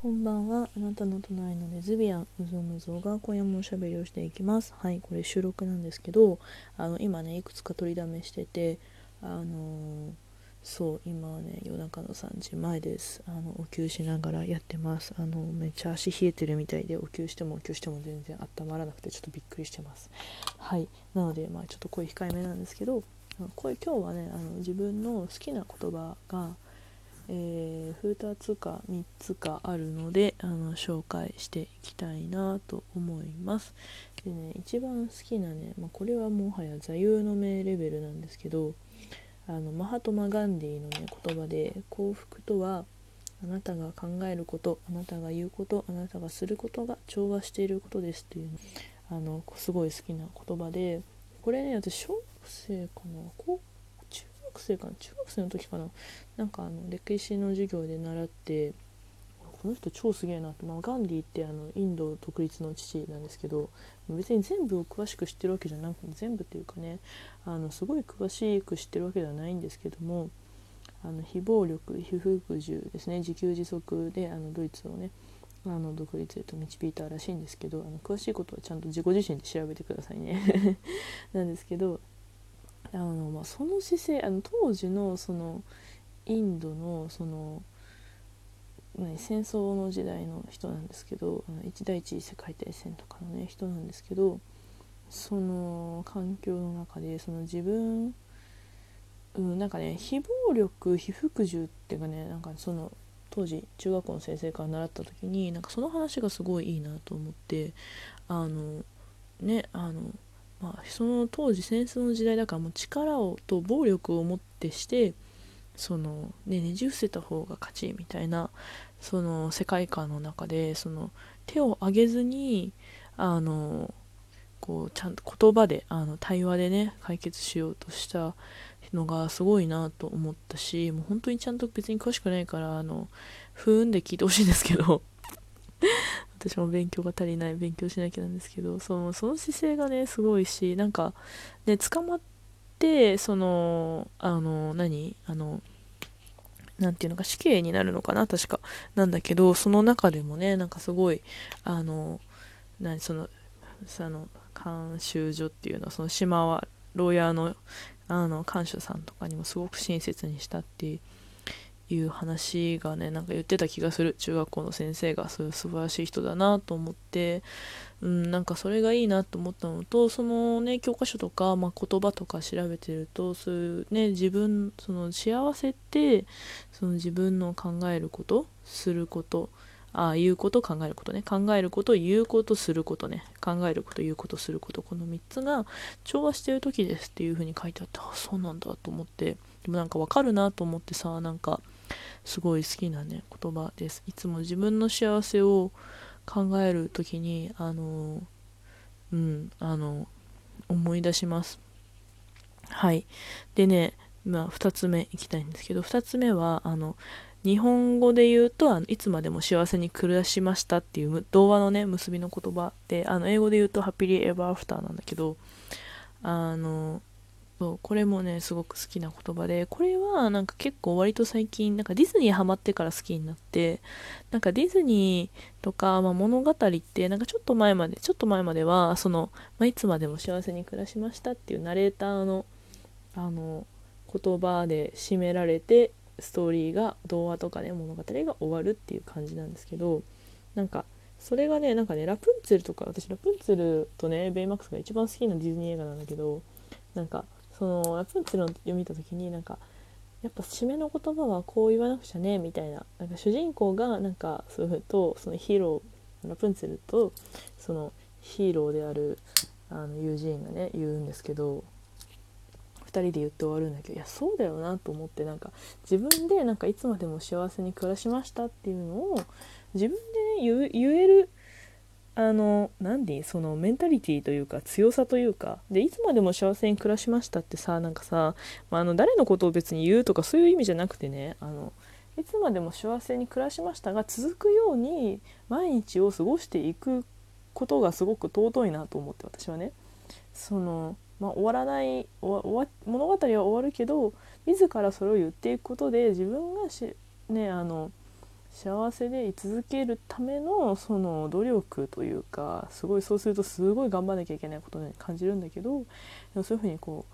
こんばんは。あなたの隣のレズビアン、うぞむぞが今夜もおしゃべりをしていきます。はい、これ収録なんですけど、あの今ね、いくつか取りだめしてて、あのー、そう、今はね、夜中の3時前です。あの、お灸しながらやってます。あの、めっちゃ足冷えてるみたいで、お灸してもお灸しても全然温まらなくて、ちょっとびっくりしてます。はい、なので、まあちょっと声控えめなんですけど、声今日はね、あの自分の好きな言葉が、えー、2つか3つかあるのであの紹介していきたいなと思います。でね一番好きなね、まあ、これはもはや座右の銘レベルなんですけどあのマハトマ・ガンディのね言葉で幸福とはあなたが考えることあなたが言うことあなたがすることが調和していることですというあのすごい好きな言葉でこれね私小学生かな高学生かな中学生の時かな。なんかあの歴史の授業で習ってこの人超すげえなと、まあ、ガンディってあのインド独立の父なんですけど別に全部を詳しく知ってるわけじゃなくて全部っていうかねあのすごい詳しく知ってるわけではないんですけどもあの非暴力非服従ですね。自給自足であのドイツをねあの独立へと導いたらしいんですけどあの詳しいことはちゃんと自己自身で調べてくださいね。なんですけどあの、まあ、その姿勢あの当時のそのインドのその戦争の時代の人なんですけど一第一次世界大戦とかのね人なんですけどその環境の中でその自分、うん、なんかね非暴力非服従っていうかねなんかその当時中学校の先生から習った時になんかその話がすごいいいなと思ってあのねあのまあ、その当時戦争の時代だからもう力をと暴力をもってしてその、ね、ねじ伏せた方が勝ちみたいなその世界観の中でその手を挙げずにあのこうちゃんと言葉であの対話でね解決しようとしたのがすごいなと思ったしもう本当にちゃんと別に詳しくないからあのふーんで聞いてほしいんですけど。私も勉強が足りない勉強しなきゃなんですけどそのその姿勢がねすごいしなんかね捕まってそのあの何あの何て言うのか死刑になるのかな確かなんだけどその中でもねなんかすごいあの何そのその監修所っていうのはその島は牢屋のあの看守さんとかにもすごく親切にしたっていう話がねなんか言ってた気がする。中学校の先生がそういう素晴らしい人だなと思って、うん、なんかそれがいいなと思ったのとそのね教科書とか、まあ、言葉とか調べてるとそういうね自分その幸せってその自分の考えることすることああ言うこと考えることね。考えること言うことすることね。考えること言うことすること。この3つが調和してる時ですっていう風に書いてあってあそうなんだと思って。でもなんかわかるなと思ってさなんかすごい好きなね言葉です。いつも自分の幸せを考える時にあのうんあの思い出します。はい。でねま2つ目いきたいんですけど2つ目はあの日本語で言うとあのいつまでも幸せに暮らしましたっていう童話のね結びの言葉であの英語で言うとハッピリエバーアフターなんだけどあのそうこれもねすごく好きな言葉でこれはなんか結構割と最近なんかディズニーハマってから好きになってなんかディズニーとか、まあ、物語ってなんかちょっと前までちょっと前まではその、まあ、いつまでも幸せに暮らしましたっていうナレーターのあの言葉で締められてストーリーが童話とかね物語が終わるっていう感じなんですけどなんかそれがねなんかねラプンツェルとか私ラプンツェルとねベイマックスが一番好きなディズニー映画なんだけどなんかそのラプンツェルの読みた時になんかやっぱ締めの言葉はこう言わなくちゃねみたいな。なんか主人公がなんかそういうとそのヒーローラプンツェルとそのヒーローであるあの友人がね言うんですけど2人で言って終わるんだけどいやそうだよなと思ってなんか自分でなんかいつまでも幸せに暮らしましたっていうのを自分でね言えるあの何でそのメンタリティーというか強さというかでいつまでも幸せに暮らしましたってさなんかさ、まあ、あの誰のことを別に言うとかそういう意味じゃなくてねあのいつまでも幸せに暮らしましたが続くように毎日を過ごしていくことがすごく尊いなと思って私はね。そのまあ、終わらない終わ物語は終わるけど自らそれを言っていくことで自分がし、ね、あの幸せで居続けるためのその努力というかすごいそうするとすごい頑張らなきゃいけないことに感じるんだけどでもそういうふうにこ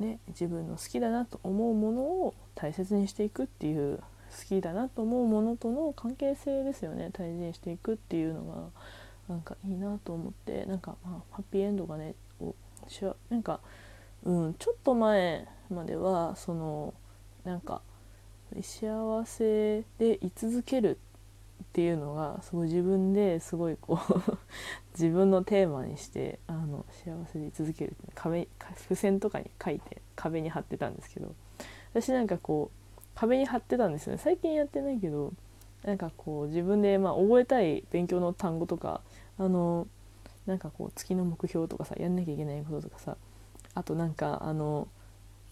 うね自分の好きだなと思うものを大切にしていくっていう好きだなと思うものとの関係性ですよね。大事にしていくっていうのがなんかいいなと思ってなんかまあハッピーエンドがねしなんか、うん、ちょっと前まではそのなんか幸せで居続けるっていうのがすごい自分ですごいこう 自分のテーマにしてあの幸せで居続けるって壁付箋とかに書いて壁に貼ってたんですけど私なんかこう壁に貼ってたんですよね。最近やってないけどなんかこう自分でまあ覚えたい勉強の単語とかあのなんかこう月の目標とかさやんなきゃいけないこととかさあとなんかあの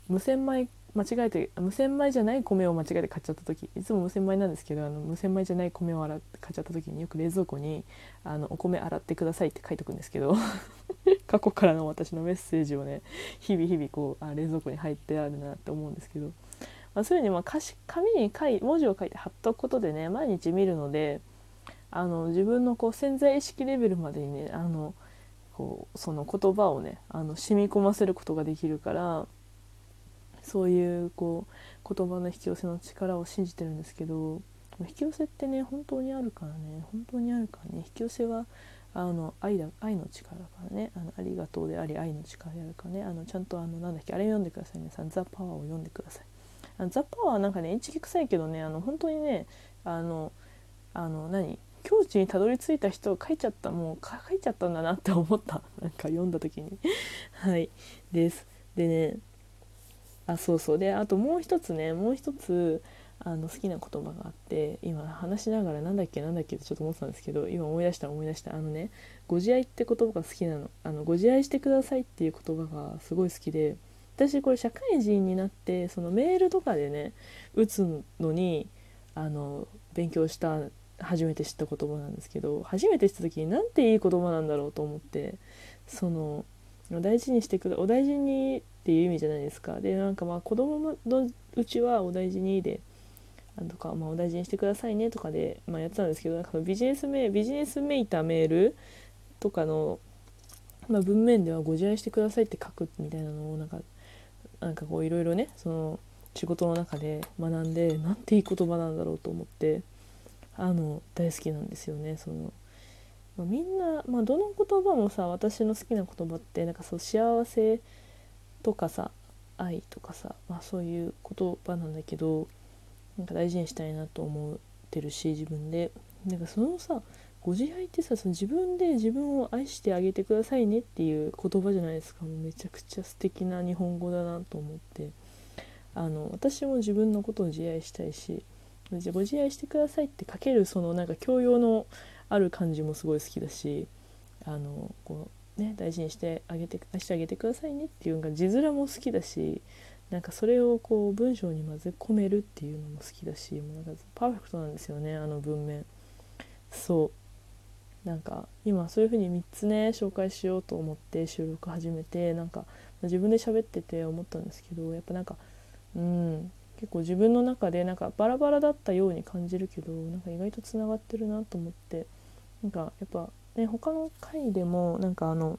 無洗米間違えて無洗米じゃない米を間違えて買っちゃった時。いつも無洗米なんですけどあの無洗米じゃない米を洗って買っちゃった時によく冷蔵庫にあの「お米洗ってください」って書いとくんですけど 過去からの私のメッセージをね日々日々こうあ冷蔵庫に入ってあるなって思うんですけど、まあ、そういうふうにまあ紙に書い文字を書いて貼っとくことでね毎日見るのであの自分のこう潜在意識レベルまでにねあのこうその言葉をねあの染み込ませることができるからそういうこう言葉の引き寄せの力を信じてるんですけど引き寄せってね本当にあるからね本当にあるからね引き寄せはあの愛だ愛の力だからねあのありがとうであり愛の力であるからねあのちゃんとあのなんだっけあれ読んでください皆さん「ザ・パワー」を読んでください。あのザ・パワーなんかねインチキ臭いけどねあの本当にねあのあの何境地にたどり着いた人を書いちゃったもう書いちゃったんだなって思った。なんか読んだ時に。はい。です。でねあそうそう。であともう一つねもう一つあの好きな言葉があって今話しながらなんだっけなんだっけってちょっと思ってたんですけど今思い出した思い出した。あのね「ご自愛」って言葉が好きなの「あのご自愛してください」っていう言葉がすごい好きで私これ社会人になってそのメールとかでね打つのにあの勉強した初めて知った言葉なんですけど初めて知った時になんていい言葉なんだろうと思ってその大事にしてくだお大事にっていう意味じゃないですか。でなんかまあ子供のうちはお大事にでなんとか、まあ、お大事にしてくださいねとかで、まあ、やってたんですけどなんかビジネスメビジネスめいたメールとかの、まあ、文面ではご自愛してくださいって書くみたいなのをなんかなんかこういろいろねその仕事の中で学んでなんていい言葉なんだろうと思ってあの大好きなんですよね。その、まあ、みんな、まあ、どの言葉もさ私の好きな言葉ってなんかそう幸せとかさ愛とかさ、まあ、そういう言葉なんだけどなんか大事にしたいなと思ってるし自分で。なんかそのさご自愛ってさその自分で自分を愛してあげてくださいねっていう言葉じゃないですか。もうめちゃくちゃ素敵な日本語だなと思って。あの私も自分のことを自愛したいしご自愛してくださいって書けるそのなんか教養のある感じもすごい好きだしあのこうね、大事にしてあげてしてあげてくださいねっていうのが字面も好きだしなんかそれをこう文章に混ぜ込めるっていうのも好きだしもうなんかパーフェクトなんですよねあの文面。そう。なんか今そういう風に3つね紹介しようと思って収録始めてなんか自分で喋ってて思ったんですけどやっぱなんかうん結構自分の中でなんかバラバラだったように感じるけどなんか意外とつながってるなと思ってなんかやっぱで他の回でもなんかあの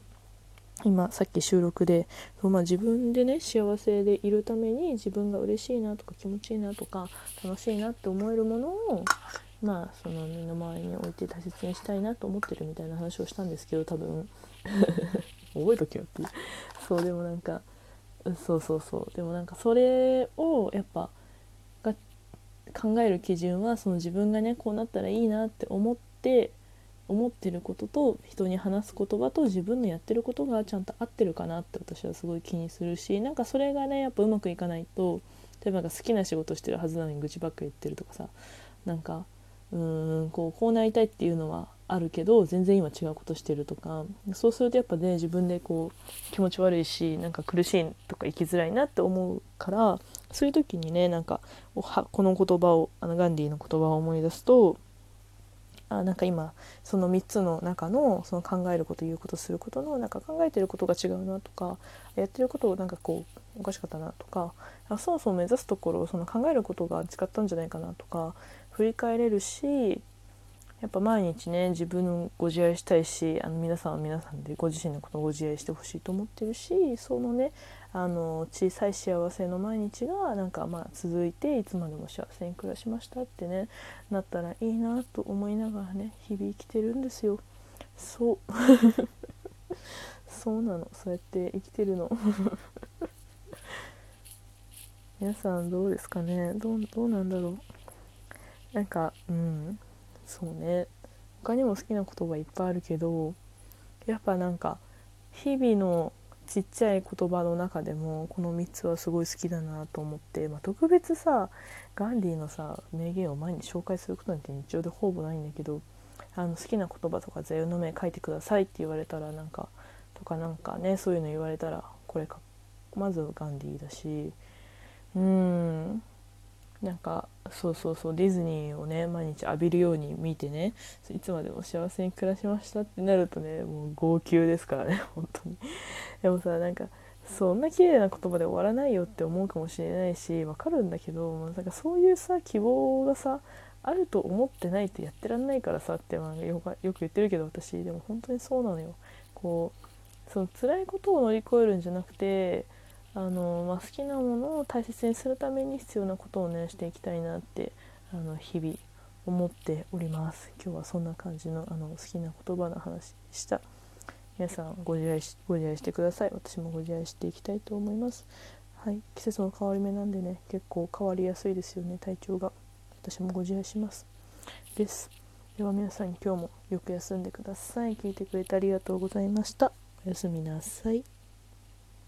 今さっき収録で、まあ、自分でね幸せでいるために自分が嬉しいなとか気持ちいいなとか楽しいなって思えるものをまあその身の回りに置いて大切にしたいなと思ってるみたいな話をしたんですけど多分。覚えとけよってそうでもなんかそうそうそう。でもなんかそれをやっぱが考える基準はその自分がねこうなったらいいなって思って思ってることと人に話す言葉と自分のやってることがちゃんと合ってるかなって私はすごい気にするしなんかそれがねやっぱうまくいかないと例えば好きな仕事してるはずなのに愚痴ばっか言ってるとかさなんかうーんこうこうなりたいっていうのはあるけど全然今違うことしてるとかそうするとやっぱね自分でこう気持ち悪いしなんか苦しいとか生きづらいなって思うからそういう時にねなんかこの言葉をあのガンディの言葉を思い出すとあなんか今その3つの中のその考えること言うことすることのなんか考えてることが違うなとかやってることをなんかこうおかしかったなとかそもそも目指すところをその考えることが違ったんじゃないかなとか振り返れるしやっぱ毎日ね自分のご自愛したいしあの皆さんは皆さんでご自身のことをご自愛してほしいと思ってるしそのねあの小さい幸せの毎日がなんかまあ続いていつまでも幸せに暮らしましたってねなったらいいなと思いながらね日々生きてるんですよ。そう。そうなの。そうやって生きてるの。皆さんどうですかね？どうどうなんだろう？なんかうん。そうね。他にも好きな言葉いっぱいあるけどやっぱなんか日々のちっちゃい言葉の中でもこの3つはすごい好きだなと思って、まあ、特別さガンディのさ名言を前に紹介することなんて日常でほぼないんだけどあの好きな言葉とか座右の銘書いてくださいって言われたらなんかとかなんかねそういうの言われたらこれかまずガンディだしうん。なんかそうそうそうディズニーをね毎日浴びるように見てねいつまでも幸せに暮らしましたってなるとねもう号泣ですからね 本当に。でもさなんかそんな綺麗な言葉で終わらないよって思うかもしれないしわかるんだけどなんかそういうさ希望がさあると思ってないとやってらんないからさってよく言ってるけど私。でも本当にそうなのよ。こうその辛いことを乗り越えるんじゃなくてあの、まあ、好きなものを大切にするために必要なことをねしていきたいなってあの日々思っております。今日はそんな感じのあの好きな言葉の話でした。皆さんご自愛しご自愛してください。私もご自愛していきたいと思います。はい。季節の変わり目なんでね結構変わりやすいですよね体調が。私もご自愛します。です。では皆さん今日もよく休んでください。聞いてくれてありがとうございました。おやすみなさい。